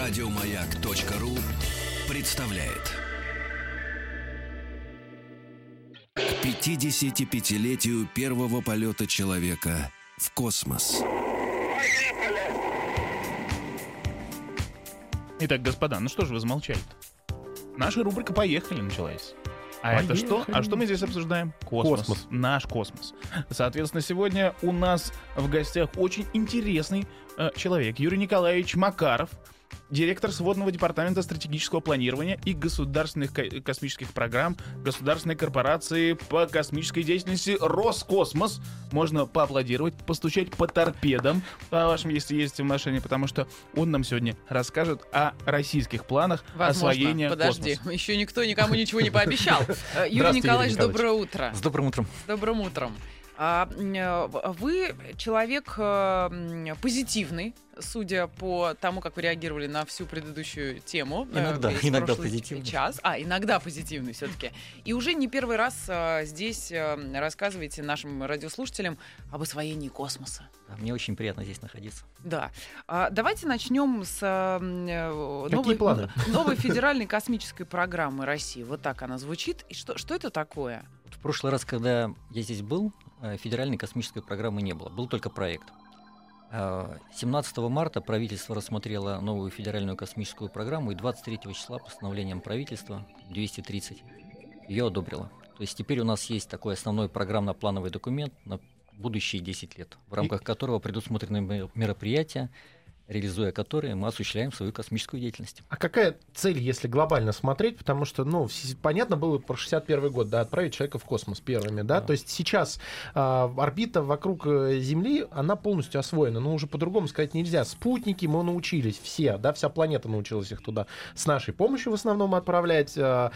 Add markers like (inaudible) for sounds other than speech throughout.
Радиомаяк.ру представляет. К 55-летию первого полета человека в космос. Итак, господа, ну что же вы замолчали Наша рубрика «Поехали» началась. А это что? А что мы здесь обсуждаем? Космос. Космос. Наш космос. Соответственно, сегодня у нас в гостях очень интересный э, человек. Юрий Николаевич Макаров, директор сводного департамента стратегического планирования и государственных ко- космических программ Государственной корпорации по космической деятельности Роскосмос. Можно поаплодировать, постучать по торпедам по вашим, если есть в машине, потому что он нам сегодня расскажет о российских планах Возможно. освоения Подожди, космоса. (laughs) еще никто никому ничего не пообещал. Э, Юрий Николаевич, Юрий Николаевич. доброе утро. С добрым утром. С добрым утром. А, э, Вы человек э, позитивный, судя по тому, как вы реагировали на всю предыдущую тему. э, Иногда, весь иногда позитивный. Час. А, иногда позитивный все-таки. И уже не первый раз э, здесь э, рассказываете нашим радиослушателям об освоении космоса. Да, Мне очень приятно здесь находиться. Да. А, давайте начнем с э, э, Какие новой, планы? (laughs) новой федеральной космической программы России. Вот так она звучит. И что, что это такое? В прошлый раз, когда я здесь был, э, федеральной космической программы не было, был только проект. Э, 17 марта правительство рассмотрело новую федеральную космическую программу и 23 числа постановлением правительства 230 ее одобрило. То есть теперь у нас есть такой основной программно-плановый документ на будущие 10 лет, в рамках которого предусмотрены ме- мероприятия, реализуя которые мы осуществляем свою космическую деятельность. А какая цель, если глобально смотреть? Потому что, ну, понятно было про 61 год, да, отправить человека в космос первыми, да? Да. То есть сейчас а, орбита вокруг э, Земли, она полностью освоена. Ну, уже по-другому сказать нельзя. Спутники мы научились все, да, вся планета научилась их туда с нашей помощью в основном отправлять. М,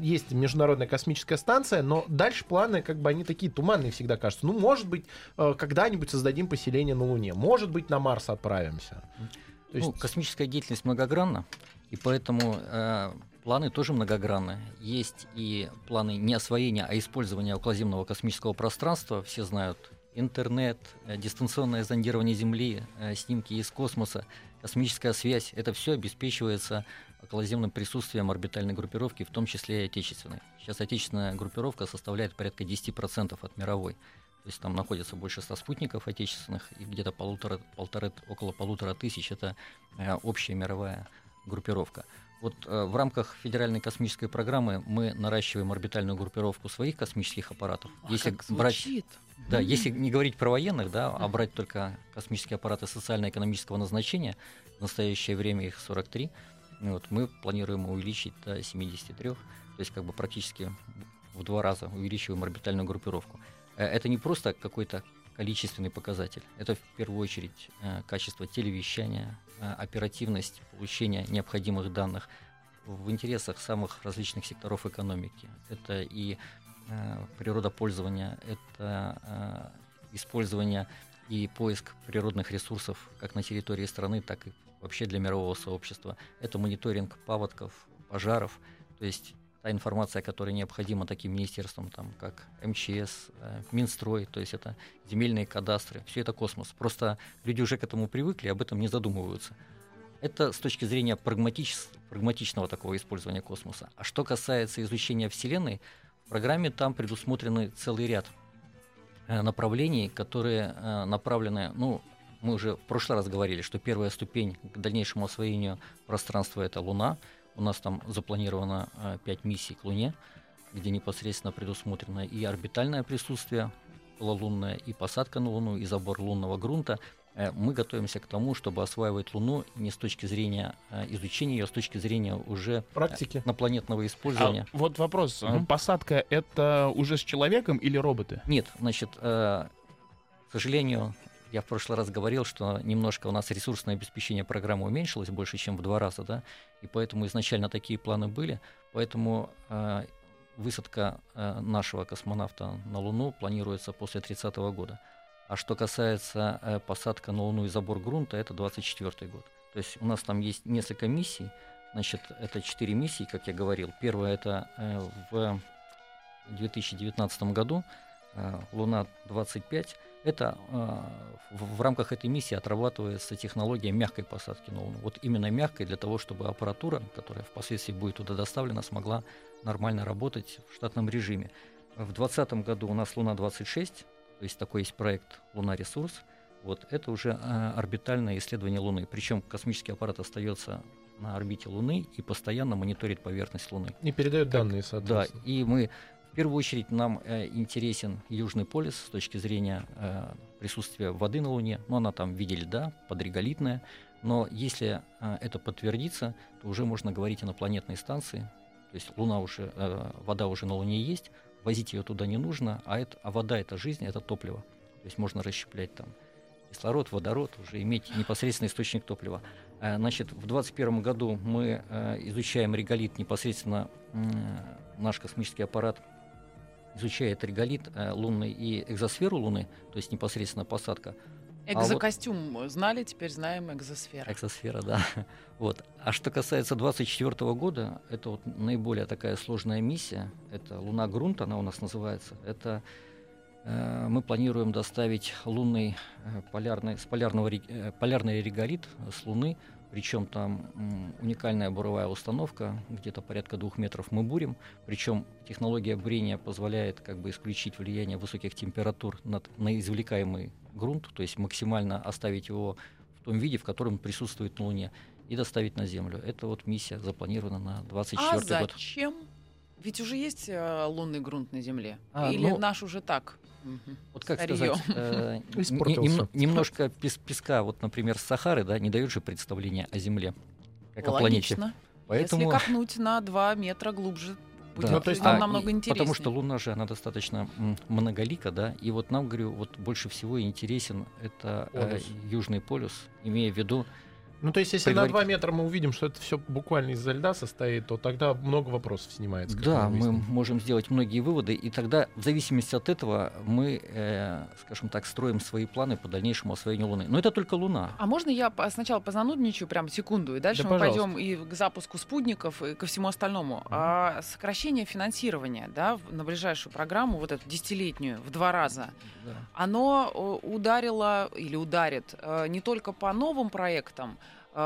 Есть Международная космическая станция, но дальше планы, как бы, они такие туманные всегда кажутся. Ну, может быть, э, когда-нибудь создадим поселение на Луне. Может быть, на Марс отправимся. То есть- Ну, космическая деятельность многогранна, и поэтому э, планы тоже многогранны. Есть и планы не освоения, а использования околоземного космического пространства. Все знают интернет, э, дистанционное зондирование Земли, э, снимки из космоса, космическая связь. Это все обеспечивается околоземным присутствием орбитальной группировки, в том числе и отечественной. Сейчас отечественная группировка составляет порядка 10% от мировой. То есть там находится больше 100 спутников отечественных и где-то полутора, полторы, около полутора тысяч это э, общая мировая группировка. Вот э, в рамках федеральной космической программы мы наращиваем орбитальную группировку своих космических аппаратов. Ах, если как брать, звучит. да, если не говорить про военных, да, а брать только космические аппараты социально-экономического назначения, в настоящее время их 43, вот, мы планируем увеличить до 73, то есть как бы практически в два раза увеличиваем орбитальную группировку. Э, Это не просто какой-то количественный показатель, это в первую очередь э, качество телевещания, э, оперативность получения необходимых данных в интересах самых различных секторов экономики. Это и природопользование, это использование и поиск природных ресурсов как на территории страны, так и вообще для мирового сообщества. Это мониторинг паводков, пожаров, то есть та информация, которая необходима таким министерствам, там, как МЧС, э, Минстрой, то есть это земельные кадастры, все это космос. Просто люди уже к этому привыкли, об этом не задумываются. Это с точки зрения прагматичес- прагматичного такого использования космоса. А что касается изучения Вселенной, в программе там предусмотрены целый ряд э, направлений, которые э, направлены, ну, мы уже в прошлый раз говорили, что первая ступень к дальнейшему освоению пространства это Луна. У нас там запланировано э, пять миссий к Луне, где непосредственно предусмотрено и орбитальное присутствие лунное, и посадка на Луну, и забор лунного грунта. Э, Мы готовимся к тому, чтобы осваивать Луну не с точки зрения э, изучения ее, а с точки зрения уже э, Практики. инопланетного А использования. вот вопрос. а, Мгм. Посадка — это уже с человеком или роботы? Нет, значит, э, к сожалению, я в прошлый раз говорил, что немножко у нас ресурсное обеспечение программы уменьшилось больше, чем в два раза, да, и поэтому изначально такие планы были, поэтому э, высадка э, нашего космонавта на Луну планируется после 30 года. А что касается э, посадка на Луну и забор грунта, это 24 год. То есть у нас там есть несколько миссий, значит, это четыре миссии, как я говорил. Первая это э, в 2019 году э, Луна-25. Это э, в, рамках этой миссии отрабатывается технология мягкой посадки на Луну. Вот именно мягкой для того, чтобы аппаратура, которая впоследствии будет туда доставлена, смогла нормально работать в штатном режиме. В 2020 году у нас Луна-26, то есть такой есть проект «Луна-ресурс». Вот это уже э, орбитальное исследование Луны. Причем космический аппарат остается на орбите Луны и постоянно мониторит поверхность Луны. И передает Как- данные, Да, соответственно. и мы первую очередь нам э, интересен Южный полюс с точки зрения э, присутствия воды на Луне. Ну, она там в виде льда, подреголитная. Но если э, это подтвердится, то уже можно говорить о инопланетной станции. То есть Луна уже, э, вода уже на Луне есть, возить ее туда не нужно, а, это, а вода это жизнь, это топливо. То есть можно расщеплять там кислород, водород, уже иметь непосредственный источник топлива. Э, Значит, в 2021 году мы э, изучаем реголит непосредственно наш космический аппарат изучает реголит э, лунный и экзосферу Луны, то есть непосредственно посадка. А вот- Экзокостюм знали, теперь знаем экзосфера. Экзосфера, да. (laughs) Вот. А что касается 2024 года, это вот наиболее такая сложная миссия. Это Луна Грунт, она у нас называется. Это э, мы планируем доставить лунный э, полярный, с полярного, э, полярный реголит с Луны. Причем там уникальная буровая установка, где-то порядка двух метров мы бурим. Причем технология бурения позволяет как бы исключить влияние высоких температур над- на извлекаемый грунт, то есть максимально оставить его в том виде, в котором присутствует на Луне, и доставить на Землю. Это вот миссия запланирована на 24 А год. зачем? Ведь уже есть э, лунный грунт на Земле. А, Или ну- наш уже так? Вот как Старьё. сказать, э, (laughs) н- Испортился. немно- немножко пес- песка, вот, например, с Сахары, да, не дает же представления о Земле, как о планете. Логично. Поэтому, Если копнуть на 2 метра глубже, будет да, Ну, то есть нам а, намного интереснее. Потому что Луна же, она достаточно многолика, да, и вот нам, говорю, вот больше всего интересен это э. Южный полюс, имея в виду, Ну, то есть, если на Предварит- 2 метра мы увидим, что это все буквально из-за льда состоит, то тогда много вопросов снимается. да, мы можем сделать многие выводы, и тогда, в зависимости от этого, мы, э, скажем так, строим свои планы по дальнейшему освоению Луны. Но это только Луна. А можно я по- сначала позанудничаю прям секунду, и дальше Да, мы пожалуйста. пойдем и к запуску спутников, и ко всему остальному. А сокращение финансирования да, в- на ближайшую программу, вот эту десятилетнюю, в два раза, Да. оно э, ударило или ударит э, не только по новым проектам,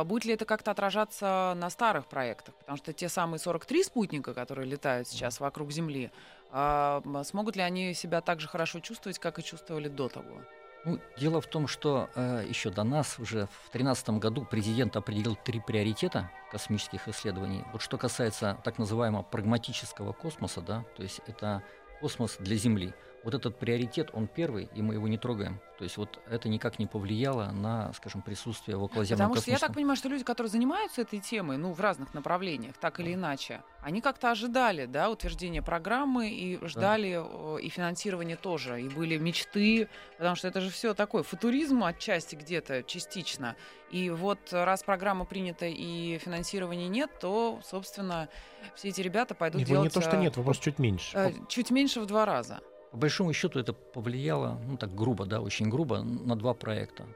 будет ли это как-то отражаться на старых проектах? Потому что те самые 43 спутника, которые летают сейчас вокруг Земли, а, смогут ли они себя так же хорошо чувствовать, как и чувствовали до того? Ну, дело в том, что э, еще до нас, уже в 2013 году, президент определил три приоритета космических исследований. Вот что касается так называемого прагматического космоса, да, то есть это космос для Земли. Вот этот приоритет, он первый, и мы его не трогаем. То есть вот это никак не повлияло на, скажем, присутствие в околоземном Потому что я так космическом... понимаю, что люди, которые занимаются этой темой, ну, в разных направлениях, так или иначе, они как-то ожидали, да, утверждения программы и ждали э, и финансирование тоже, и были мечты, потому что это же все такое футуризм отчасти где-то частично. И вот раз программа принята и финансирования нет, то, собственно, все эти ребята пойдут Его делать не то, что э, нет, вопрос чуть меньше. э, чуть меньше в два раза. По большому счету это повлияло, ну так грубо, да, очень грубо, на два проекта.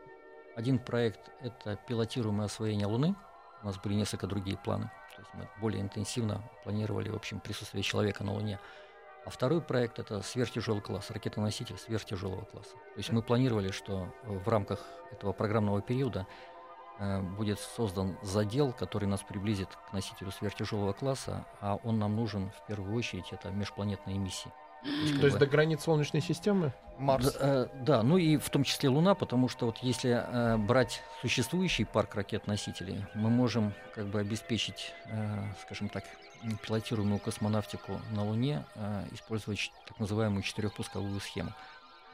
Один проект — это пилотируемое освоение Луны. У нас были несколько другие планы. То есть мы более интенсивно планировали, в общем, присутствие человека на Луне. А второй проект — это сверхтяжелый класс, ракетоноситель сверхтяжелого класса. То есть мы планировали, что в рамках этого программного периода э, будет создан задел, который нас приблизит к носителю сверхтяжелого класса, а он нам нужен в первую очередь, это межпланетные миссии. То есть до границ Солнечной системы? Марс. да, э, да, ну и в том числе Луна, потому что вот если э, брать существующий парк ракет-носителей, мы можем как бы обеспечить, э, скажем так, пилотируемую космонавтику на Луне, э, используя ч- так называемую четырехпусковую схему,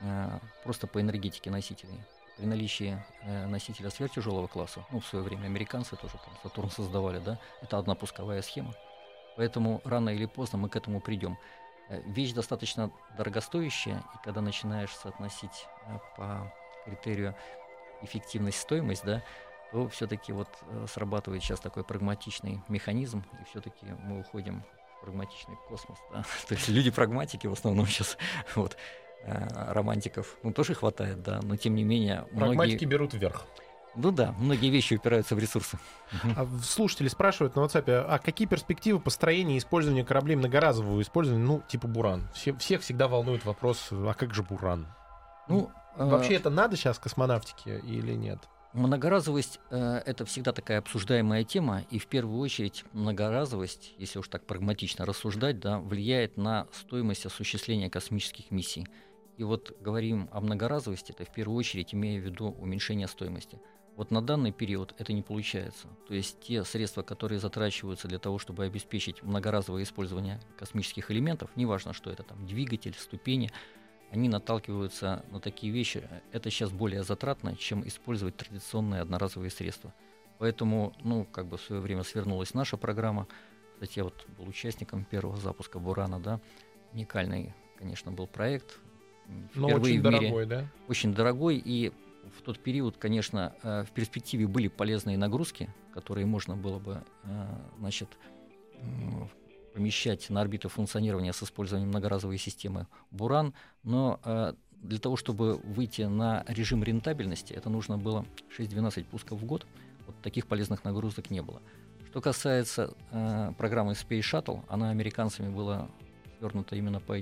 э, просто по энергетике носителей. При наличии э, носителя сверхтяжелого класса, ну, в свое время американцы тоже там Сатурн создавали, да, это одна пусковая схема. Поэтому рано или поздно мы к этому придем. Э, Вещь достаточно дорогостоящая, и когда начинаешь соотносить э, по критерию эффективность-стоимость, да, то все-таки вот э, срабатывает сейчас такой прагматичный механизм, и все-таки мы уходим в прагматичный космос. Да? (laughs) То есть люди прагматики в основном сейчас, (laughs) вот, романтиков, ну, тоже хватает, да, но тем не менее... Прагматики Многие, берут вверх. Ну да, многие вещи упираются в ресурсы. А слушатели спрашивают на WhatsApp, а какие перспективы построения и использования кораблей многоразового использования, ну, типа Буран? Все, всех всегда волнует вопрос, а как же Буран? Ну, э, Вообще это надо сейчас космонавтике или нет? Многоразовость э, это всегда такая обсуждаемая тема, и в первую очередь многоразовость, если уж так прагматично рассуждать, да, влияет на стоимость осуществления космических миссий. И вот говорим о многоразовости, это в первую очередь имея в виду уменьшение стоимости. Вот на данный период это не получается. То есть те средства, которые затрачиваются для того, чтобы обеспечить многоразовое использование космических элементов, неважно, что это там двигатель, ступени, они наталкиваются на такие вещи. Это сейчас более затратно, чем использовать традиционные одноразовые средства. Поэтому, ну, как бы в свое время свернулась наша программа. Кстати, я вот был участником первого запуска Бурана, да. Уникальный, конечно, был проект. Но Впервые очень в мире. дорогой, да? Очень дорогой. И в тот период, конечно, э, в перспективе были полезные нагрузки, которые можно было бы, э, значит, помещать на орбиту функционирования с использованием многоразовой системы Буран, но э, для того, чтобы выйти на режим рентабельности, это нужно было 6-12 пусков в год. Вот таких полезных нагрузок не было. Что касается э, программы Space Shuttle, она американцами была свернута именно по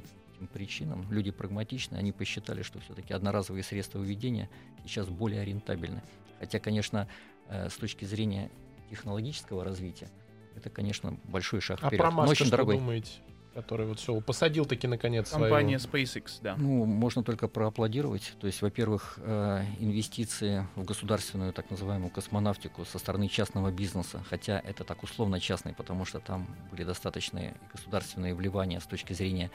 причинам. Люди прагматичны, они посчитали, что все-таки одноразовые средства выведения сейчас более рентабельны. Хотя, конечно, э, с точки зрения технологического развития, это, конечно, большой шаг А вперед, про но Маска что дорогой. думаете? Который вот все посадил таки наконец свою... Компания SpaceX, да. Ну, можно только проаплодировать. То есть, во-первых, э, инвестиции в государственную так называемую космонавтику со стороны частного бизнеса, хотя это так условно частный, потому что там были достаточные государственные вливания с точки зрения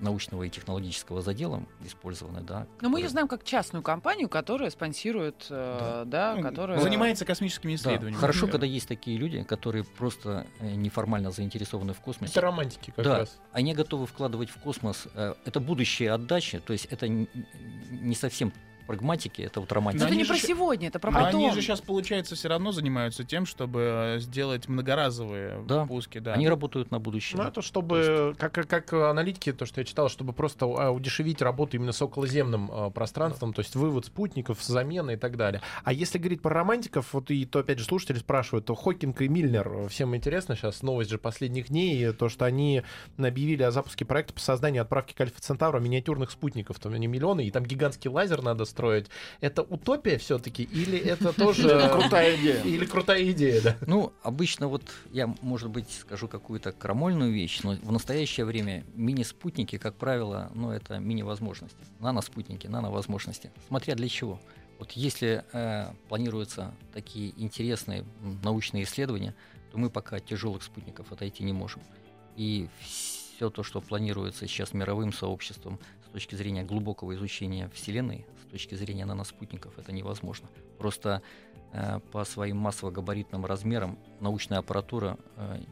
научного и технологического задела использованы, да. Но мы которые- ее знаем как частную компанию, которая спонсирует, э, да, Ну, которая... Занимается космическими Да, исследованиями. Хорошо, Да. когда есть такие люди, которые просто э, неформально заинтересованы в космосе. Это романтики как да, раз. они готовы вкладывать в космос. э, Это будущее отдачи, то есть это не совсем прагматики, это вот Но романтика. это они не же про сегодня, это про А потом. они же сейчас, получается, все равно занимаются тем, чтобы э, сделать многоразовые Да. пуски. Да. Они работают на будущее. Ну, это чтобы, как, как- как аналитики, то, что я читал, чтобы просто а, удешевить работу именно с околоземным а, пространством, то есть вывод спутников, замена и так далее. А если говорить про романтиков, вот и то, опять же, слушатели спрашивают, то Хокинг и Мильнер, э, всем интересно сейчас, новость же последних дней, то, что они объявили о запуске проекта по созданию и отправке к Альфа Центавра миниатюрных спутников, там они миллионы, и там гигантский лазер надо строить. Это утопия все-таки или это тоже... Крутая идея. Или крутая идея, да? Ну, обычно вот я, может быть, скажу какую-то крамольную вещь, но в настоящее время мини-спутники, как правило, ну, это мини-возможности. Нано-спутники, нано-возможности. Смотря для чего. Вот если э, планируются такие интересные научные исследования, то мы пока от тяжелых спутников отойти не можем. И все то, что планируется сейчас мировым сообществом с точки зрения глубокого изучения Вселенной, точки зрения наноспутников, это невозможно. Просто э, по своим массово-габаритным размерам научная аппаратура э,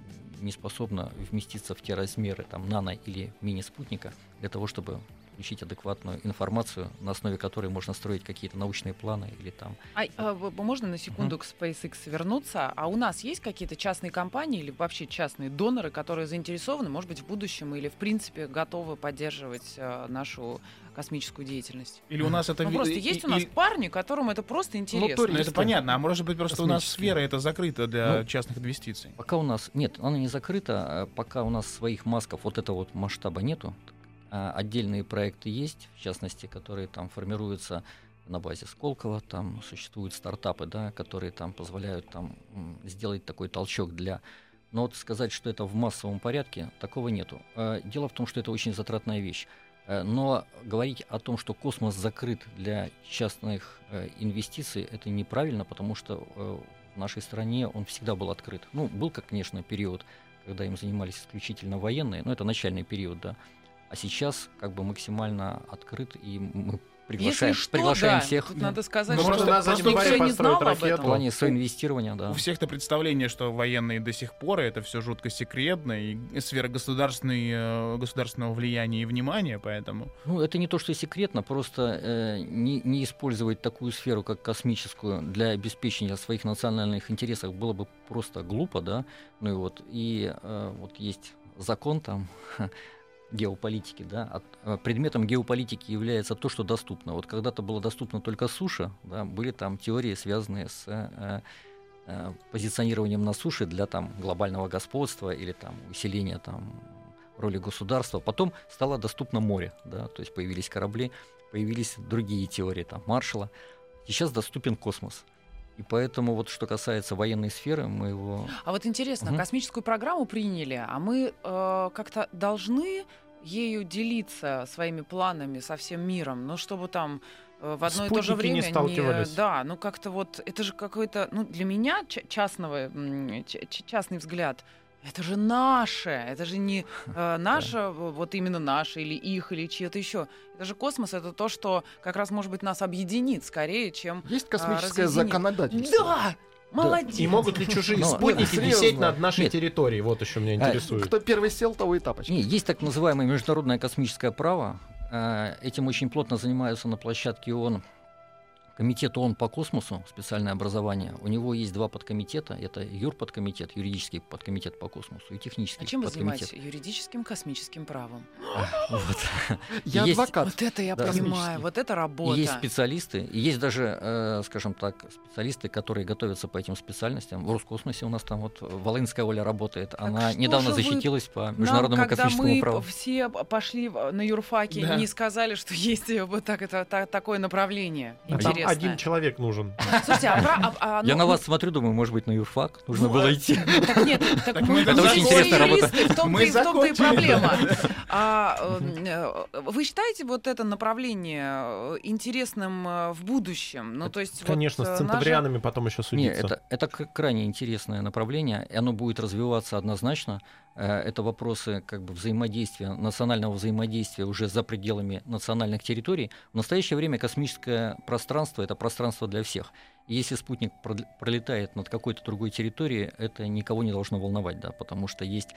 не способна вместиться в те размеры там, нано- или мини-спутника для того, чтобы получить адекватную информацию, на основе которой можно строить какие-то научные планы или там А, а, можно на секунду к SpaceX вернуться? А у нас есть какие-то частные компании или вообще частные доноры, которые заинтересованы, может быть, в будущем или, в принципе, готовы поддерживать э, нашу космическую деятельность? Или у нас это... Ну, просто и- есть у и- нас парни, которым это просто интересно. Ну, это понятно. А может быть, просто у нас сфера это закрыта для Ну, частных инвестиций. Пока у нас нет, она не закрыта, а пока у нас своих масков вот этого вот масштаба нету. А Отдельные проекты есть, в частности, которые там формируются на базе Сколково, там существуют стартапы, да, которые там позволяют там сделать такой толчок для. Но вот сказать, что это в массовом порядке, такого нету. А, Дело в том, что это очень затратная вещь. Э, Но говорить о том, что космос закрыт для частных э, инвестиций, это неправильно, потому что э, в нашей стране он всегда был открыт. Ну, был, как, конечно, период, когда им занимались исключительно военные, но это начальный период, да. А сейчас как бы максимально открыт, и мы приглашаем, Если что, приглашаем да, всех тут надо сказать, Ну, что просто заднем никто не знал об ракету. в этом. плане соинвестирования, да. У всех-то представление, что военные до сих пор это все жутко секретно, и сфера государственной, э, государственного влияния и внимания, поэтому... Ну, это не то, что секретно, просто э, не, не использовать такую сферу, как космическую, для обеспечения своих национальных интересов было бы просто глупо, да. Ну и вот, и э, вот есть закон там (laughs) геополитики, да, э, предметом геополитики является то, что доступно. Вот когда-то было доступно только суша, да, были там теории, связанные с э, э, позиционированием на суше для там глобального господства или там усиления там роли государства. Потом стало доступно море, да, то есть появились корабли. появились другие теории, там, Маршала. Сейчас доступен космос. И поэтому вот что касается военной сферы, мы его... А вот интересно, Мгм. космическую программу приняли, а мы э, как-то должны ею делиться своими планами со всем миром, ну чтобы там э, в одно и то же Спутники не время сталкивались. да, ну как-то вот это же какой-то, ну для меня ча- частного частный взгляд. Это же наше, это же не (laughs) э, наше, вот именно наше, или их, или чье-то еще. Это же космос, это то, что как раз, может быть, нас объединит скорее, чем... Есть А, космическое разъединить. законодательство. Да! Молодец! И могут ли чужие Но- спутники Нет, висеть над нашей Нет. территорией? Вот еще меня А, интересует. Кто первый сел, того и тапочки. Не, есть так называемое международное космическое право. Э, Этим очень плотно занимаются на площадке ООН Комитет ООН по космосу, специальное образование. У него есть два подкомитета. Это юрподкомитет, юридический подкомитет по космосу и технический А чем вы подкомитет. занимаетесь? Юридическим космическим правом. Вот. (laughs) Я Есть- адвокат. Вот это я Да. понимаю, вот это работа. И есть специалисты, и есть даже, э, скажем так, специалисты, которые готовятся по этим специальностям. В Роскосмосе у нас там вот Волынская Оля работает. Она недавно вы защитилась по Нам, международному космическому мы праву. п- все пошли на юрфаке, Да. не сказали, что (laughs) есть э, вот так, это, та- такое направление А интересное. один человек нужен. Слушайте, а, про- а- а, Я ну, на ну, вас смотрю, думаю, может быть, на юрфак нужно Ну, было а- идти. Так нет, так Так мы мы Это очень интересная работа. в том-то Мы и- в том-то и закончили, проблема. А, э, э, вы считаете вот это направление э, интересным э, в будущем? Ну, то есть, вот, Конечно, э, с центаврианами потом еще судиться. это, это к- крайне интересное направление, и оно будет развиваться однозначно. Э, Это вопросы как бы взаимодействия, национального взаимодействия уже за пределами национальных территорий. В настоящее время космическое пространство — это пространство для всех. И если спутник прол- пролетает над какой-то другой территорией, это никого не должно волновать, да, потому что есть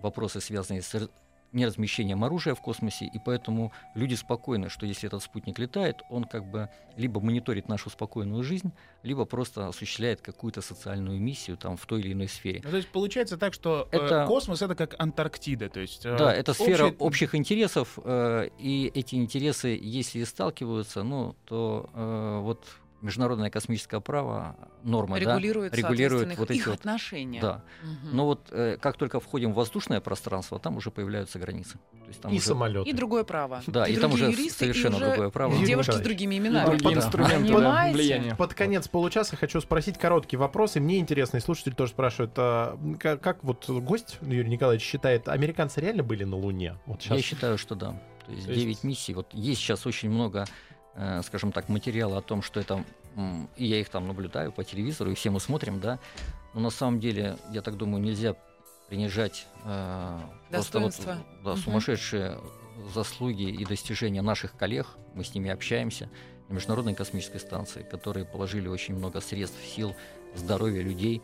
вопросы, связанные с неразмещением оружия в космосе, и поэтому люди спокойны, что если этот спутник летает, он как бы либо мониторит нашу спокойную жизнь, либо просто осуществляет какую-то социальную миссию там в той или иной сфере. Ну, то есть получается так, что э, Это- космос это как Антарктида, то есть э, Да, это сфера общая- общих интересов, э, и эти интересы, если сталкиваются, ну, то э, вот международное космическое право, норма, да, регулирует, регулирует соответственно, вот их эти вот- отношения. да. Мгм. Но вот э, как только входим в воздушное пространство, там уже появляются границы. То есть там И уже- самолеты. И другое право. Да, и, там другие уже юристы, и совершенно уже другое право. Юрий Девушки с Николаевич. другими И именами. другие под- инструменты да, влияния. Под конец получаса хочу спросить короткий вопрос, и мне интересно, и слушатель тоже спрашивает, а, как, как вот гость Юрий Николаевич считает, американцы реально были на Луне? Вот Я сейчас. считаю, что да. То есть То есть- 9 миссий. Вот есть сейчас очень много, скажем так, материала о том, что это... И я их там наблюдаю по телевизору, и все мы смотрим, да. Но на самом деле, я так думаю, нельзя принижать э, просто вот, да, Мгм. сумасшедшие заслуги и достижения наших коллег. Мы с ними общаемся на Международной космической станции, которые положили очень много средств, сил, здоровья людей,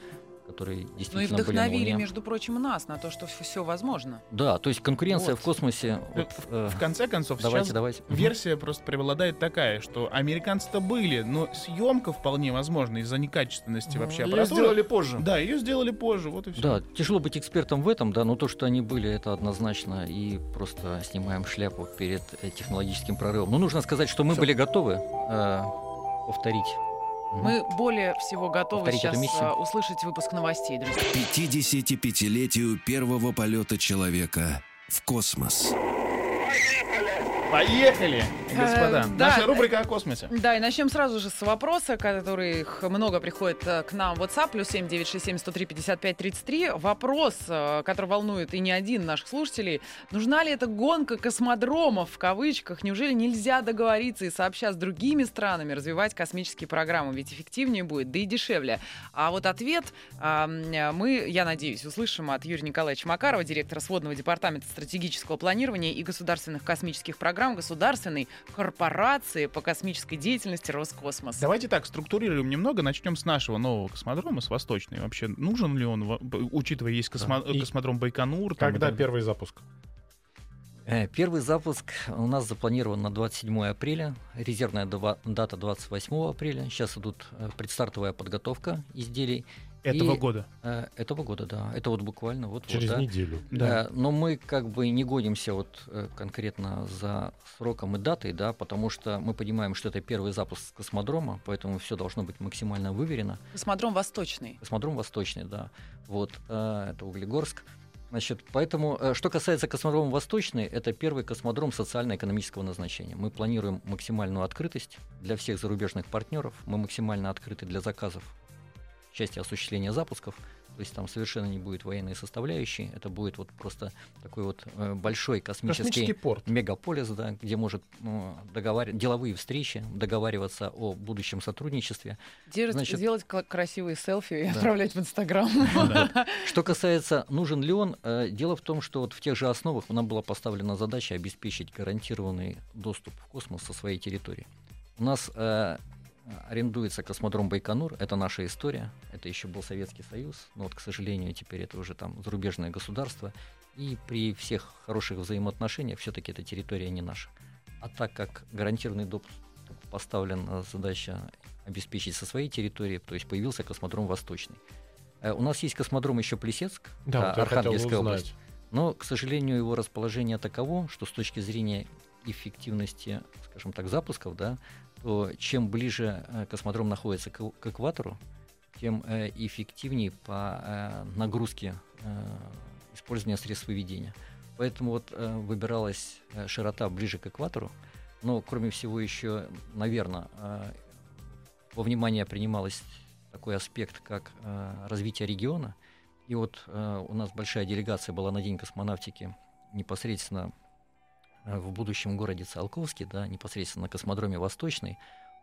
которые Ну и действительно были на вдохновили, Луне. между прочим, и нас на то, что все возможно. Да, то есть конкуренция Вот. в космосе... Э, вот, э, В конце концов, давайте, сейчас давайте. Версия просто преобладает такая, что американцы-то были, но съемка вполне возможна из-за некачественности вообще Ее аппаратуры. сделали позже. Да, ее сделали позже, вот и все. Да, тяжело быть экспертом в этом, да, но то, что они были, это однозначно, и просто снимаем шляпу перед э, технологическим прорывом. Но нужно сказать, что мы Всё. были готовы э, повторить. Мы более всего готовы Повторить сейчас э, услышать выпуск новостей, друзья. 55-летию первого полета человека в космос. Поехали, господа. Э, да. Наша рубрика о космосе. Да, и начнем сразу же с вопроса, которых много приходит э, к нам в WhatsApp, плюс 7967 103 55 33. Вопрос, э, который волнует и не один наших слушателей. Нужна ли эта гонка космодромов, в кавычках? Неужели нельзя договориться и сообща с другими странами развивать космические программы? Ведь эффективнее будет, да и дешевле. А вот ответ мы, я надеюсь, услышим от Юрия Николаевича Макарова, директора сводного департамента стратегического планирования и государственных космических программ Государственной корпорации по космической деятельности Роскосмос. Давайте так, структурируем немного. Начнем с нашего нового космодрома, с Восточной. Вообще, нужен ли он, учитывая, есть космо- Да. И космодром Байконур? там Когда первый запуск? Э, Первый запуск у нас запланирован на 27 апреля, резервная дата 28 апреля. Сейчас идут э, предстартовая подготовка изделий. Этого И- года. Э, Этого года, да. Это вот буквально вот. вот, Через да. неделю. Да. Э, Но мы как бы не гонимся вот э, конкретно за сроком и датой, да, потому что мы понимаем, что это первый запуск космодрома, поэтому все должно быть максимально выверено. Космодром Восточный. Космодром Восточный, да. Вот, э, это Углегорск. Значит, поэтому, э, что касается космодрома Восточный, это первый космодром социально-экономического назначения. Мы планируем максимальную открытость для всех зарубежных партнеров. Мы максимально открыты для заказов части осуществления запусков. То есть там совершенно не будет военной составляющей. Это будет вот просто такой вот э, большой космический, Космический порт. мегаполис, да, где может ну, договар... деловые встречи, договариваться о будущем сотрудничестве. Держать- Значит- Сделать красивые селфи и Да. отправлять в Инстаграм. (laughs) (laughs) Что касается, нужен ли он, э, дело в том, что вот в тех же основах нам была поставлена задача обеспечить гарантированный доступ в космос со своей территории. У нас э, арендуется космодром Байконур, это наша история, это еще был Советский Союз, но вот, к сожалению, теперь это уже там зарубежное государство, и при всех хороших взаимоотношениях все-таки эта территория не наша. А так как гарантированный доступ поставлена задача обеспечить со своей территории, то есть появился космодром Восточный. Э, У нас есть космодром еще Плесецк, Да, да, вот Архангельская область. Но, к сожалению, его расположение таково, что с точки зрения эффективности, скажем так, запусков, да, то чем ближе э, космодром находится к, к экватору, тем э, эффективнее по э, нагрузке использования средств выведения. Поэтому вот выбиралась широта ближе к экватору, но кроме всего еще, наверное, во внимание принималось такой аспект, как развитие региона. И вот у нас большая делегация была на День космонавтики непосредственно в будущем городе Циолковске, да, непосредственно на космодроме Восточный.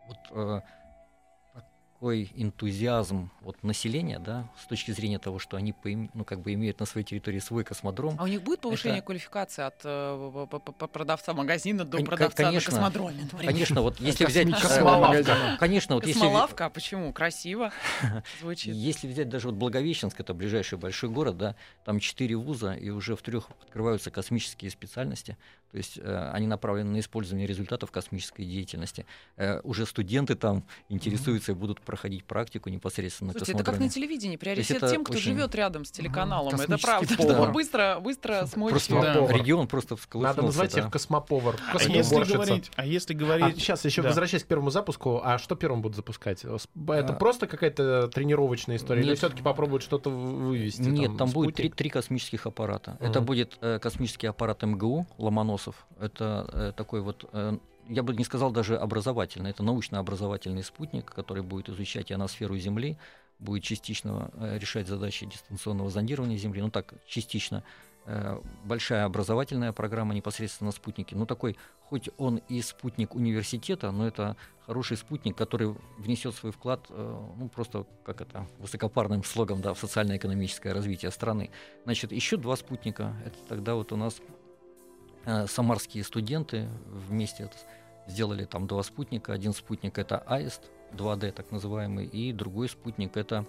Вот такой энтузиазм вот населения, да, с точки зрения того, что они поим- ну, как бы имеют на своей территории свой космодром. А у них будет повышение Это- квалификации от э, продавца магазина до Кон- продавца конечно. на космодроме? например? Конечно, вот если взять... э, Космолавка. Конечно, вот если... Космолавка, а почему? Красиво (laughs) звучит. Если взять даже вот Благовещенск, это ближайший большой город, да, там четыре вуза, и уже в трех открываются космические специальности. То есть э, они направлены на использование результатов космической деятельности. Э, уже студенты там интересуются и будут проходить практику непосредственно на Слушайте, это как на телевидении. Приоритет это тем, кто очень- живет рядом с телеканалом. Это Космический правда. Чтобы быстро, быстро смочь. Просто Да. Регион просто всколыхнулся. Надо назвать да. их космоповар. А если говорить, а если А, говорить, сейчас еще да. возвращаясь к первому запуску, а что первым будут запускать? Это А. просто какая-то тренировочная история? Или Нет. все-таки попробуют что-то вы- вывести? Нет, там, будет три, три космических аппарата. Это Мгм. будет э, космический аппарат МГУ Ломоносов. Это э, такой вот, э, я бы не сказал даже образовательный, это научно-образовательный спутник, который будет изучать ионосферу Земли, будет частично э, решать задачи дистанционного зондирования Земли, ну так, частично. Э, большая образовательная программа непосредственно на спутнике. Ну такой, хоть он и спутник университета, но это хороший спутник, который внесет свой вклад, э, ну просто как это, высокопарным слогом, да, в социально-экономическое развитие страны. Значит, еще два спутника. Это тогда вот у нас самарские студенты вместе сделали там два спутника. Один спутник это АИСТ 2D, так называемый, и другой спутник это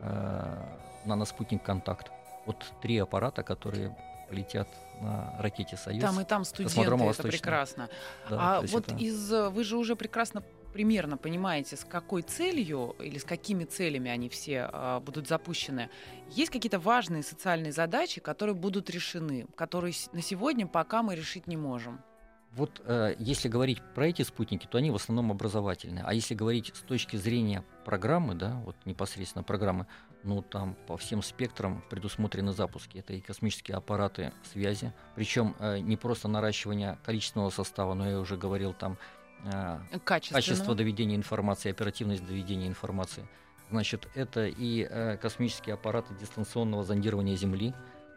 э, наноспутник Контакт. Вот три аппарата, которые летят на ракете Союз. Там и там студенты, это прекрасно. Да, а вот это- из э, вы же уже прекрасно примерно понимаете, с какой целью или с какими целями они все а, будут запущены. Есть какие-то важные социальные задачи, которые будут решены, которые на сегодня пока мы решить не можем. Вот э, если говорить про эти спутники, то они в основном образовательные. А если говорить с точки зрения программы, да, вот непосредственно программы, ну там по всем спектрам предусмотрены запуски. Это и космические аппараты связи, причем э, не просто наращивание количественного состава, но я уже говорил там э, качество доведения информации, оперативность доведения информации. Значит, это и э, космические аппараты дистанционного зондирования Земли.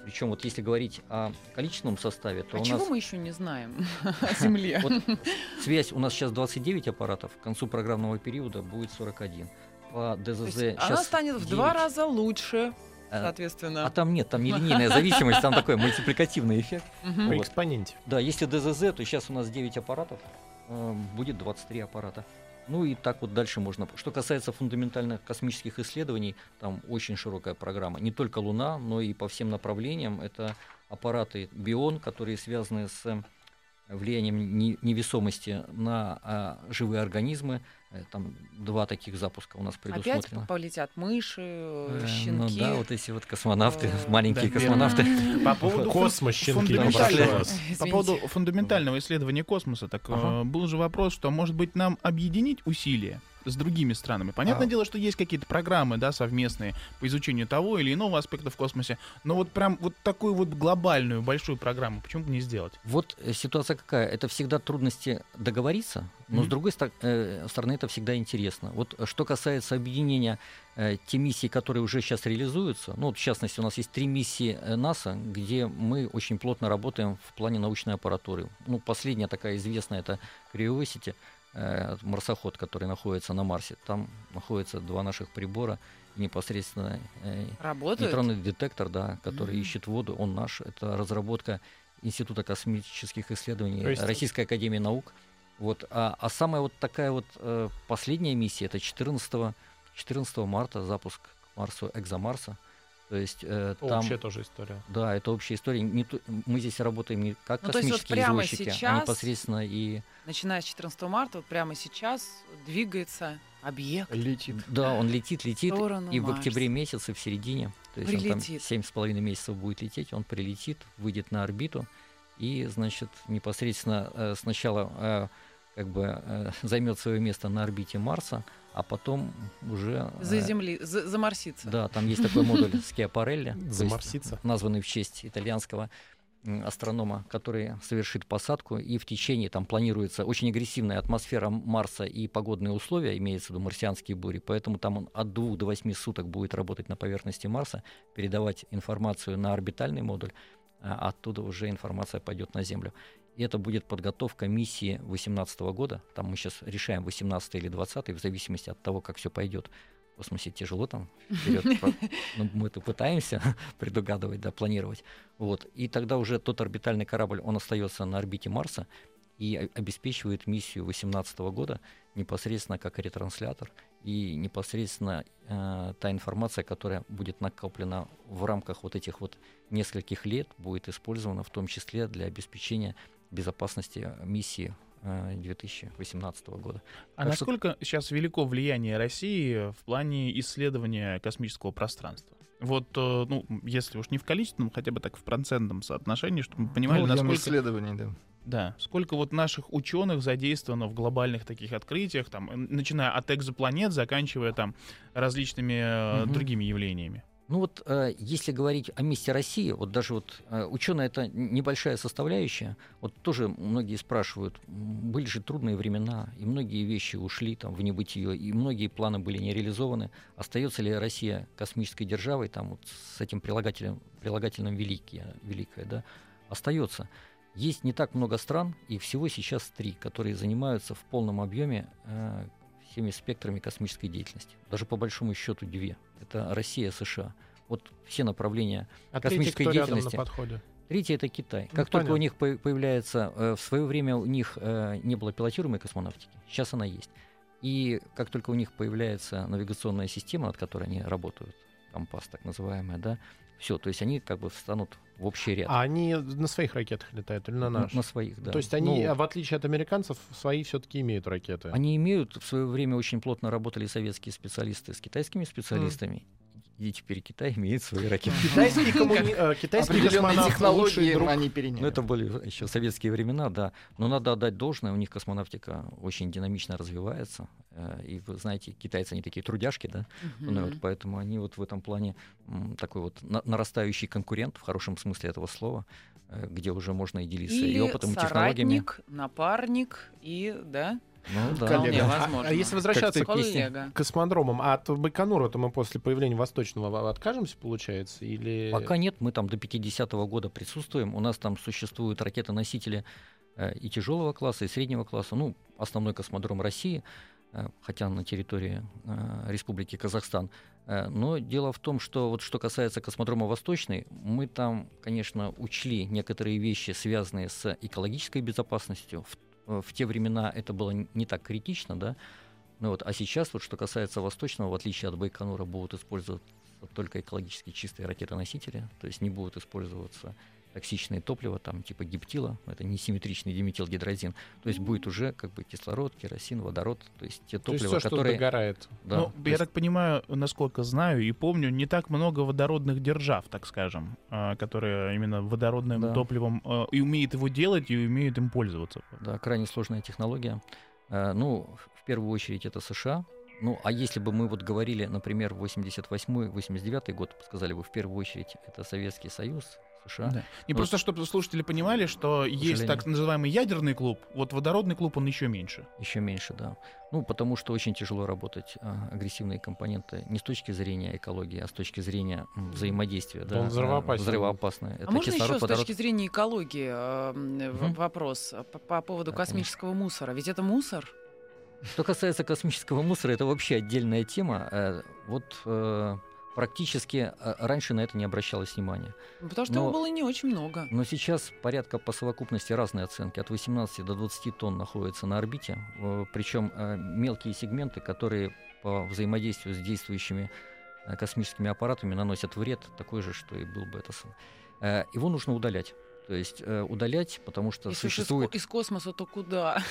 Причем вот если говорить о количественном составе, то А у чего нас мы еще не знаем (laughs) о (laughs) Земле? вот связь у нас сейчас 29 аппаратов, к концу программного периода будет 41. По ДЗЗ То есть сейчас она станет в два 9. раза лучше, Э, соответственно. А там нет, там не линейная зависимость, там такой мультипликативный эффект. (laughs) Вот. экспоненте. Да, если ДЗЗ, то сейчас у нас 9 аппаратов, э, будет 23 аппарата. Ну и так вот дальше можно. Что касается фундаментальных космических исследований, там очень широкая программа. Не только Луна, но и по всем направлениям. Это аппараты Бион, которые связаны с влиянием не- невесомости на а, живые организмы. Э, Там два таких запуска у нас Опять предусмотрено. полетят мыши, э, Э, щенки. Ну да, вот эти вот космонавты, маленькие космонавты. По поводу прошу вас. По поводу фундаментального исследования космоса, так был же вопрос, что может быть нам объединить усилия с другими странами? Понятное А. дело, что есть какие-то программы, да, совместные по изучению того или иного аспекта в космосе, но вот прям вот такую вот глобальную большую программу почему бы не сделать? Вот э, ситуация какая? Это всегда трудности договориться, но с Мгм. другой э, стороны это всегда интересно. Вот э, что касается объединения э, те миссии, которые уже сейчас реализуются, ну вот в частности у нас есть три миссии НАСА, где мы очень плотно работаем в плане научной аппаратуры. Ну последняя такая известная это Curiosity, марсоход, который находится на Марсе. Там находятся два наших прибора, непосредственно э, Работают? Нейтронный детектор, да, который Мгм. ищет воду, он наш. Это разработка Института космических исследований То есть- Российской Академии Наук. Вот. А, а самая вот такая вот э, последняя миссия, это 14, 14 марта запуск к Марсу Экзомарса. То есть э, там... Общая тоже история. Да, это общая история. Не мы здесь работаем не как Ну, то есть вот космические прямо извозчики, а непосредственно и... Начиная с 14 марта, вот прямо сейчас двигается объект Летит. Да, он летит, летит. И в октябре месяце, в середине, то есть он там Прилетит. семь с половиной месяцев будет лететь, он прилетит, выйдет на орбиту и, значит, непосредственно э, сначала э, как бы э, (laughs) займет свое место на орбите Марса, а потом уже... э, За земли, за, заморсится. Да, там есть такой модуль (laughs) Скиапарелли, Заморсится. названный в честь итальянского астронома, который совершит посадку, и в течение там планируется очень агрессивная атмосфера Марса и погодные условия, имеется в виду марсианские бури, поэтому там он от 2 до 8 суток будет работать на поверхности Марса, передавать информацию на орбитальный модуль, а оттуда уже информация пойдет на Землю. И это будет подготовка миссии 2018 года. Там мы сейчас решаем 18 или 20 в зависимости от того, как все пойдет. В космосе тяжело там вперед. Но (laughs) мы это пытаемся (laughs) предугадывать, да, планировать. Вот. И тогда уже тот орбитальный корабль, он остается на орбите Марса и обеспечивает миссию 2018 года непосредственно как ретранслятор и непосредственно э, та информация, которая будет накоплена в рамках вот этих вот нескольких лет, будет использована в том числе для обеспечения безопасности миссии э, 2018 года. А Так что- насколько сейчас велико влияние России в плане исследования космического пространства? Вот, э, ну, если уж не в количественном, хотя бы так в процентном соотношении, чтобы мы понимали, Ну, насколько, исследований, да. да, сколько вот наших ученых задействовано в глобальных таких открытиях, там, э, начиная от экзопланет, заканчивая там различными э, Мгм. другими явлениями. Ну вот, э, если говорить о месте России, вот даже вот ученые это небольшая составляющая. Вот тоже многие спрашивают, были же трудные времена, и многие вещи ушли там в небытие, и многие планы были не реализованы. Остается ли Россия космической державой, там вот с этим прилагательным, прилагательным великие, великое, да? Остается. Есть не так много стран, и всего сейчас три, которые занимаются в полном объеме э, всеми спектрами космической деятельности. Даже по большому счету две. Это Россия, США. Вот все направления. А третий, Космической кто рядом на деятельности. подходе? Третье это Китай. Ну, Как только у понятно. них по- появляется, э, в свое время у них э, не было пилотируемой космонавтики, сейчас она есть. И как только у них появляется навигационная система, над которой они работают, компас так называемая, да, все, то есть они как бы встанут в общий ряд. А они на своих ракетах летают или на На- наших? на своих, да. То есть они, Ну, в отличие от американцев, свои все-таки имеют ракеты. Они имеют, в свое время очень плотно работали советские специалисты с китайскими специалистами, и теперь Китай имеет свои ракеты. (laughs) Китайские, коммуни... э, китайские Определенные космонавты технологии друг. они переняли. Ну, это были еще советские времена, да. Но надо отдать должное, у них космонавтика очень динамично развивается. Э, И вы знаете, китайцы, они такие трудяшки, да, Мгм. ну, вот поэтому они вот в этом плане такой вот на- нарастающий конкурент, в хорошем смысле этого слова, э, где уже можно и делиться и Или опытом, и технологиями. соратник, напарник и, да, Ну, да. Вполне Коллега. возможно. А, а если возвращаться к коллега. космодромам, а от Байконура-то мы после появления Восточного откажемся, получается? Или... Пока нет, мы там до 50-го года присутствуем. У нас там существуют ракеты-носители э, и тяжелого класса, и среднего класса. Ну, основной космодром России, э, хотя на территории э, Республики Казахстан. Но дело в том, что вот что касается космодрома Восточный, мы там, конечно, учли некоторые вещи, связанные с экологической безопасностью. В, в те времена это было не так критично, да. Ну вот, а сейчас, вот что касается Восточного, в отличие от Байконура, будут использоваться только экологически чистые ракеты-носители, то есть не будут использоваться токсичные топлива, там типа гептила, это несимметричный диметилгидрозин, то есть будет уже как бы кислород, керосин, водород, то есть те То есть топлива, все, что которые... догорает. Да, ну, то я есть- так понимаю, насколько знаю и помню, не так много водородных держав, так скажем, а, которые именно водородным Да. топливом а, и умеют его делать, и умеют им пользоваться. Да, крайне сложная технология. Э, Ну, в первую очередь это США, Ну, а если бы мы вот говорили, например, 88-89 год, сказали бы в первую очередь, это Советский Союз, США. Да. Не Ну, просто, чтобы слушатели понимали, что есть так называемый ядерный клуб, вот водородный клуб, он еще меньше. Еще меньше, да. Ну, потому что очень тяжело работать а, агрессивные компоненты не с точки зрения экологии, а с точки зрения взаимодействия. Да, Он а, взрывоопасен. взрывоопасный. А можно еще с водород. точки зрения экологии э, м, в- Мгм. вопрос э, по, по поводу Да, космического мусора? Ведь это мусор. Что касается космического мусора, это вообще отдельная тема. Э, Вот э, практически э, раньше на это не обращалось внимания. Ну, Потому что Но- его было не очень много. Но сейчас порядка по совокупности разные оценки. От 18 до 20 тонн находятся на орбите. Причем мелкие сегменты, которые по взаимодействию с действующими э, космическими аппаратами наносят вред, такой же, что и был бы это. Э, Его нужно удалять. То есть э, удалять, потому что Если существует... из космоса, то куда?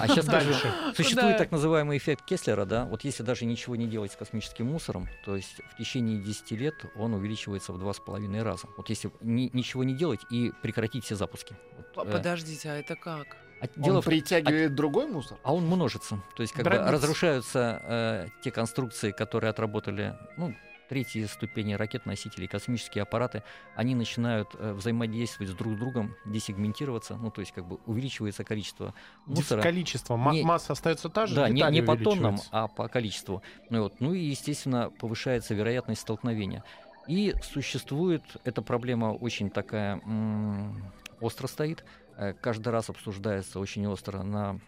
А сейчас Дальше. существует так называемый эффект Кеслера, да, вот если даже ничего не делать с космическим мусором, то есть в течение 10 лет он увеличивается в два с половиной раза. Вот если ни- ничего не делать и прекратить все запуски. Э, Подождите, а это как? а Он дело в- притягивает другой мусор? а он множится. То есть как бы разрушаются э, те конструкции, которые отработали, ну, третьи ступени ракет-носителей, космические аппараты, они начинают э, взаимодействовать с друг с другом, десегментироваться, ну, то есть как бы увеличивается количество мусора. Количество. Не- масса остается та же, Да, не, не по тоннам, а по количеству. Ну, и вот. ну и, естественно, повышается вероятность столкновения. И существует, эта проблема очень такая м, остро стоит, э, каждый раз обсуждается очень остро на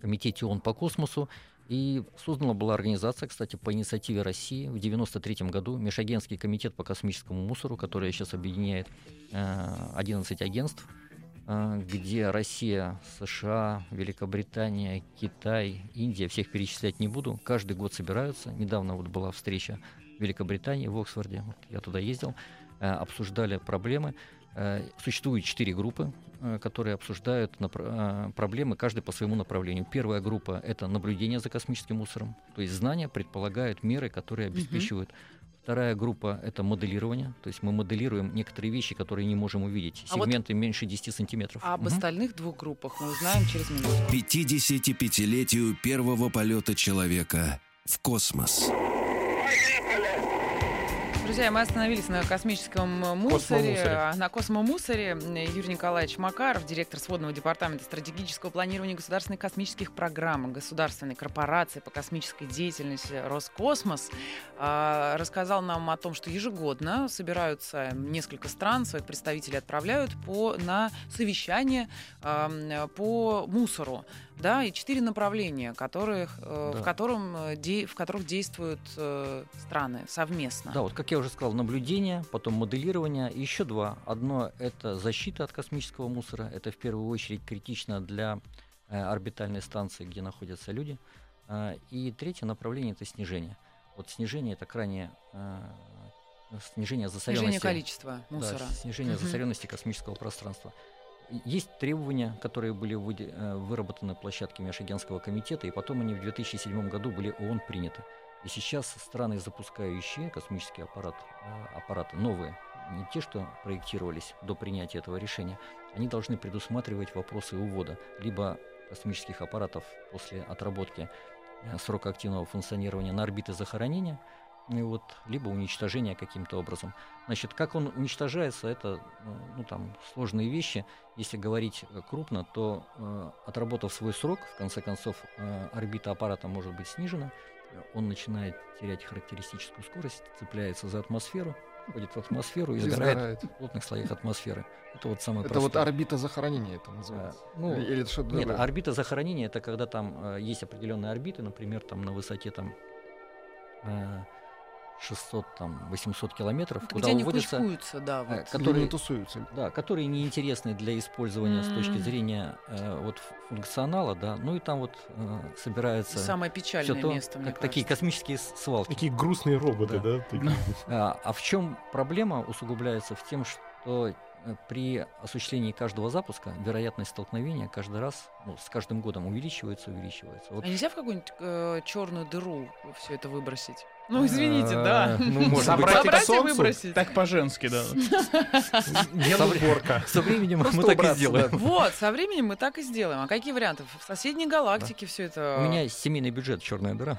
комитете ООН по космосу. И создана была организация, кстати, по инициативе России в 1993 году, Межагентский комитет по космическому мусору, который сейчас объединяет э, 11 агентств, э, где Россия, США, Великобритания, Китай, Индия, всех перечислять не буду, каждый год собираются. Недавно вот была встреча в Великобритании, в Оксфорде, Вот я туда ездил, э, обсуждали проблемы. Э, Существует четыре группы, э, которые обсуждают э, проблемы, каждый по своему направлению. Первая группа — это наблюдение за космическим мусором, то есть знания предполагают меры, которые обеспечивают. Вторая группа — это моделирование, то есть мы моделируем некоторые вещи, которые не можем увидеть. А вот- Сегменты меньше 10 сантиметров. А об Мгм. остальных двух группах мы узнаем через минуту. 55-летию первого полета человека в космос. Друзья, мы остановились на космическом мусоре, Космомусоре. на космомусоре. Юрий Николаевич Макаров, директор сводного департамента стратегического планирования государственных космических программ государственной корпорации по космической деятельности Роскосмос, а, рассказал нам о том, что ежегодно собираются несколько стран, своих представителей отправляют по, на совещание по мусору. Да, и четыре направления, которых, э, в, Да. котором, э, в которых действуют э, страны совместно. Да, вот как я уже сказал, наблюдение, потом моделирование, и еще два. Одно — это защита от космического мусора. Это в первую очередь критично для орбитальной станции, где находятся люди. И третье направление — это снижение. Вот снижение — это крайне снижение засоренности. Снижение количества Да, мусора. снижение Мгм. засоренности космического пространства. Есть требования, которые были э, выработаны площадки Межагентского комитета, и потом они в 2007 году были ООН приняты. И сейчас страны, запускающие космический аппарат, э, аппараты новые, не те, что проектировались до принятия этого решения, они должны предусматривать вопросы увода либо космических аппаратов после отработки э, срока активного функционирования на орбиты захоронения, и вот, либо уничтожения каким-то образом. Значит, как он уничтожается, это э, ну, там, сложные вещи. Если говорить э, крупно, то э, отработав свой срок, в конце концов, э, орбита аппарата может быть снижена, он начинает терять характеристическую скорость, цепляется за атмосферу, входит в атмосферу и И сгорает сгорает. в плотных слоях атмосферы. Это вот самое Это вот орбита захоронения это называется. Э, ну, Или это что-то Нет, другое? орбита захоронения это когда там э, есть определенные орбиты, например, там на высоте там э, 600 там 800 километров, Это куда где они уводятся, да, э, вот. Которые не тусуются. да, которые неинтересны для использования с точки зрения э, вот функционала, да, ну и там вот э, собирается Самое печальное то, место, мне как такие кажется. космические с- свалки. Такие грустные роботы, да? такие. А, а в чем проблема усугубляется в тем, что э, при осуществлении каждого запуска вероятность столкновения каждый раз, ну, с каждым годом увеличивается, увеличивается. Вот А нельзя в какую-нибудь черную дыру все это выбросить? Ну, извините, да. А, Ну, быть, Собрать и выбросить. Так по-женски, да. (laughs) Генуборка. со временем мы так и сделаем. Вот, со временем мы так и сделаем. А какие варианты? В соседней галактике все это... У меня семейный бюджет черная дыра.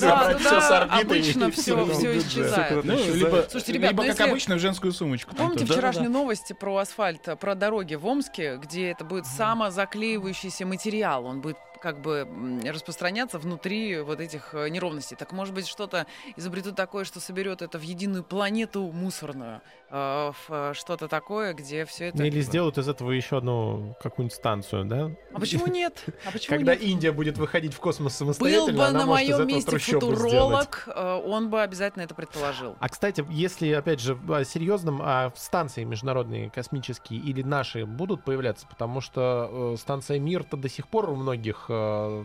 Орбиты обычно все, исчезает. Ну, либо, Слушайте, ребят, либо ну, как обычно, в женскую сумочку. Помните вчерашние новости про асфальт, э, про дороги в Омске, где это будет самозаклеивающийся материал? Он будет как бы распространяться внутри вот этих э, неровностей. Так может быть что-то изобретут такое, что соберет это в единую планету мусорную, э, в э, что-то такое, где все это. Или сделают из этого еще одну какую-нибудь станцию, да? А почему нет? (laughs) А почему Когда нет? Индия будет выходить в космос Был самостоятельно, бы она на моем месте трущобу сделать. футуролог, э, он бы обязательно это предположил. А, кстати, если, опять же, о серьезном, а станции международные космические или наши будут появляться? Потому что э, станция Мир-то до сих пор у многих э, э,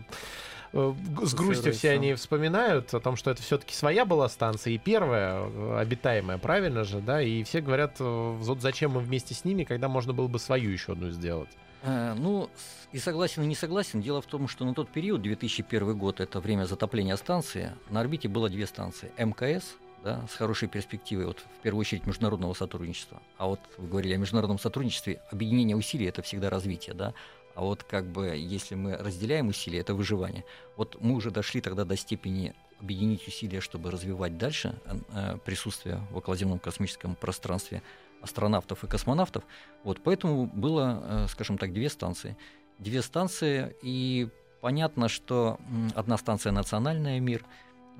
с грустью все они вспоминают о том, что это все-таки своя была станция и первая э, обитаемая, правильно же, да? И все говорят, э, вот зачем мы вместе с ними, когда можно было бы свою еще одну сделать? Э, Ну, и согласен, и не согласен. Дело в том, что на тот период, 2001 год, это время затопления станции, на орбите было две станции. МКС, да, с хорошей перспективой, вот в первую очередь международного сотрудничества. А вот вы говорили о международном сотрудничестве, объединение усилий – это всегда развитие, да. А вот как бы, если мы разделяем усилия, это выживание. Вот мы уже дошли тогда до степени объединить усилия, чтобы развивать дальше э, присутствие в околоземном космическом пространстве астронавтов и космонавтов. Вот, поэтому было, э, скажем так, две станции. Две станции, и понятно, что одна станция национальная мир,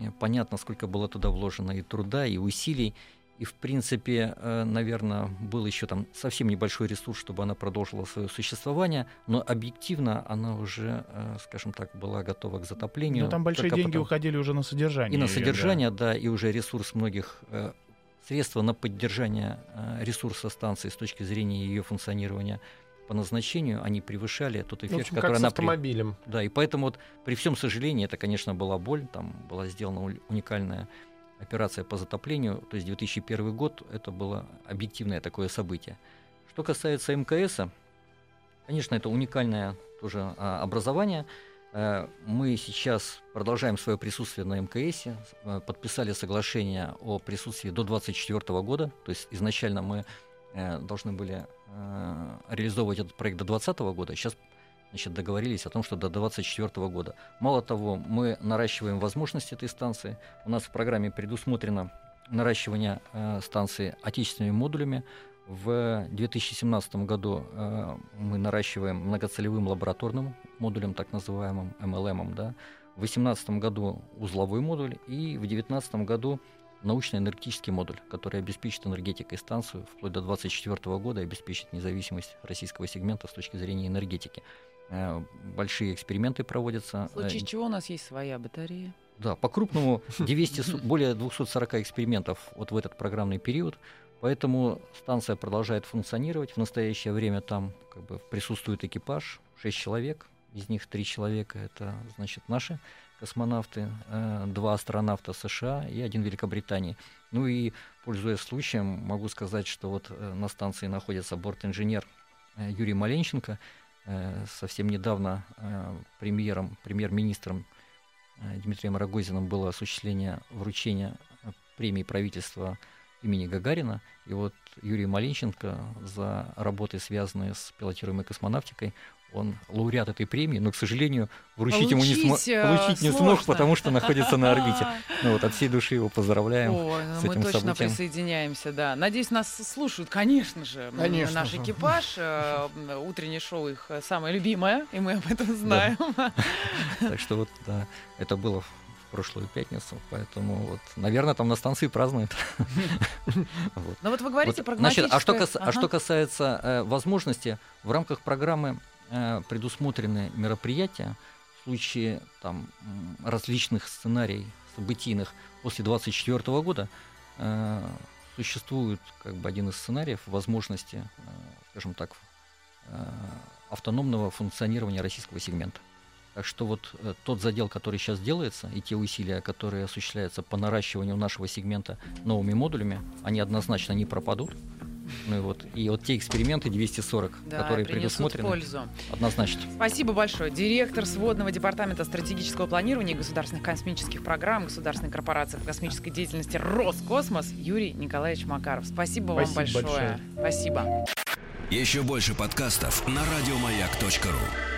э, понятно, сколько было туда вложено и труда, и усилий, и, в принципе, наверное, был еще там совсем небольшой ресурс, чтобы она продолжила свое существование, но объективно она уже, э, скажем так, была готова к затоплению. Ну, там большие деньги потом- уходили уже на содержание. и на её, да. содержание, да. и уже ресурс многих э, средства на поддержание э, ресурса станции с точки зрения ее функционирования по назначению, они превышали тот Ну, в эффект, общем, который как с она при- автомобилем. Да, и поэтому вот при всем сожалении, это, конечно, была боль, там была сделана уникальная операция по затоплению, то есть 2001 год, это было объективное такое событие. Что касается МКС, конечно, это уникальное тоже а, образование. Э, Мы сейчас продолжаем свое присутствие на МКС, э, подписали соглашение о присутствии до 2024 года, то есть изначально мы э, должны были реализовывать этот проект до 2020 года, сейчас значит, договорились о том, что до 2024 года. Мало того, мы наращиваем возможности этой станции. У нас в программе предусмотрено наращивание э, станции отечественными модулями. В 2017 году э, мы наращиваем многоцелевым лабораторным модулем, так называемым MLM. Да. В 2018 году узловой модуль и в 2019 году научно-энергетический модуль, который обеспечит энергетикой станцию вплоть до 2024 года и обеспечит независимость российского сегмента с точки зрения энергетики. Э, Большие эксперименты проводятся. В случае Э, чего у нас есть своя батарея. да, по-крупному (laughs) 200, с- более 240 экспериментов вот в этот программный период. Поэтому станция продолжает функционировать. В настоящее время там как бы присутствует экипаж, 6 человек. Из них 3 человека это значит наши космонавты, э, два астронавта США и один Великобритании. Ну и, пользуясь случаем, могу сказать, что вот на станции находится борт-инженер Юрий Маленченко. Э, Совсем недавно э, премьером, премьер-министром э, Дмитрием Рогозиным было осуществление вручения премии правительства имени Гагарина. И вот Юрий Маленченко за работы, связанные с пилотируемой космонавтикой, он лауреат этой премии, но, к сожалению, вручить ему не, смо- Получить, э, не смог, потому что находится на орбите. (laughs) Ну вот от всей души его поздравляем. Ой, ну с мы этим точно событием. присоединяемся, да. Надеюсь, нас слушают, конечно же, Конечно. наш экипаж. э, Утреннее шоу их самое любимое, и мы об этом знаем. (laughs) Так что вот, да, это было в прошлую пятницу, поэтому вот, наверное, там на станции празднуют. (laughs) Но вот вы говорите про значит, а что, а касается э, возможности, в рамках программы предусмотрены мероприятия в случае там, различных сценариев событийных после 2024 года. э, существует как бы один из сценариев возможности, э, скажем так, э, автономного функционирования российского сегмента. Так что вот э, тот задел, который сейчас делается, и те усилия, которые осуществляются по наращиванию нашего сегмента новыми модулями, они однозначно не пропадут. Ну и вот, и вот те эксперименты 240, Да, которые предусмотрены, пользу. однозначно. Спасибо большое. Директор сводного департамента стратегического планирования и государственных космических программ Государственной корпорации по космической деятельности Роскосмос Юрий Николаевич Макаров. Спасибо, вам Спасибо большое. большое. Спасибо. Еще больше подкастов на радиомаяк.ру.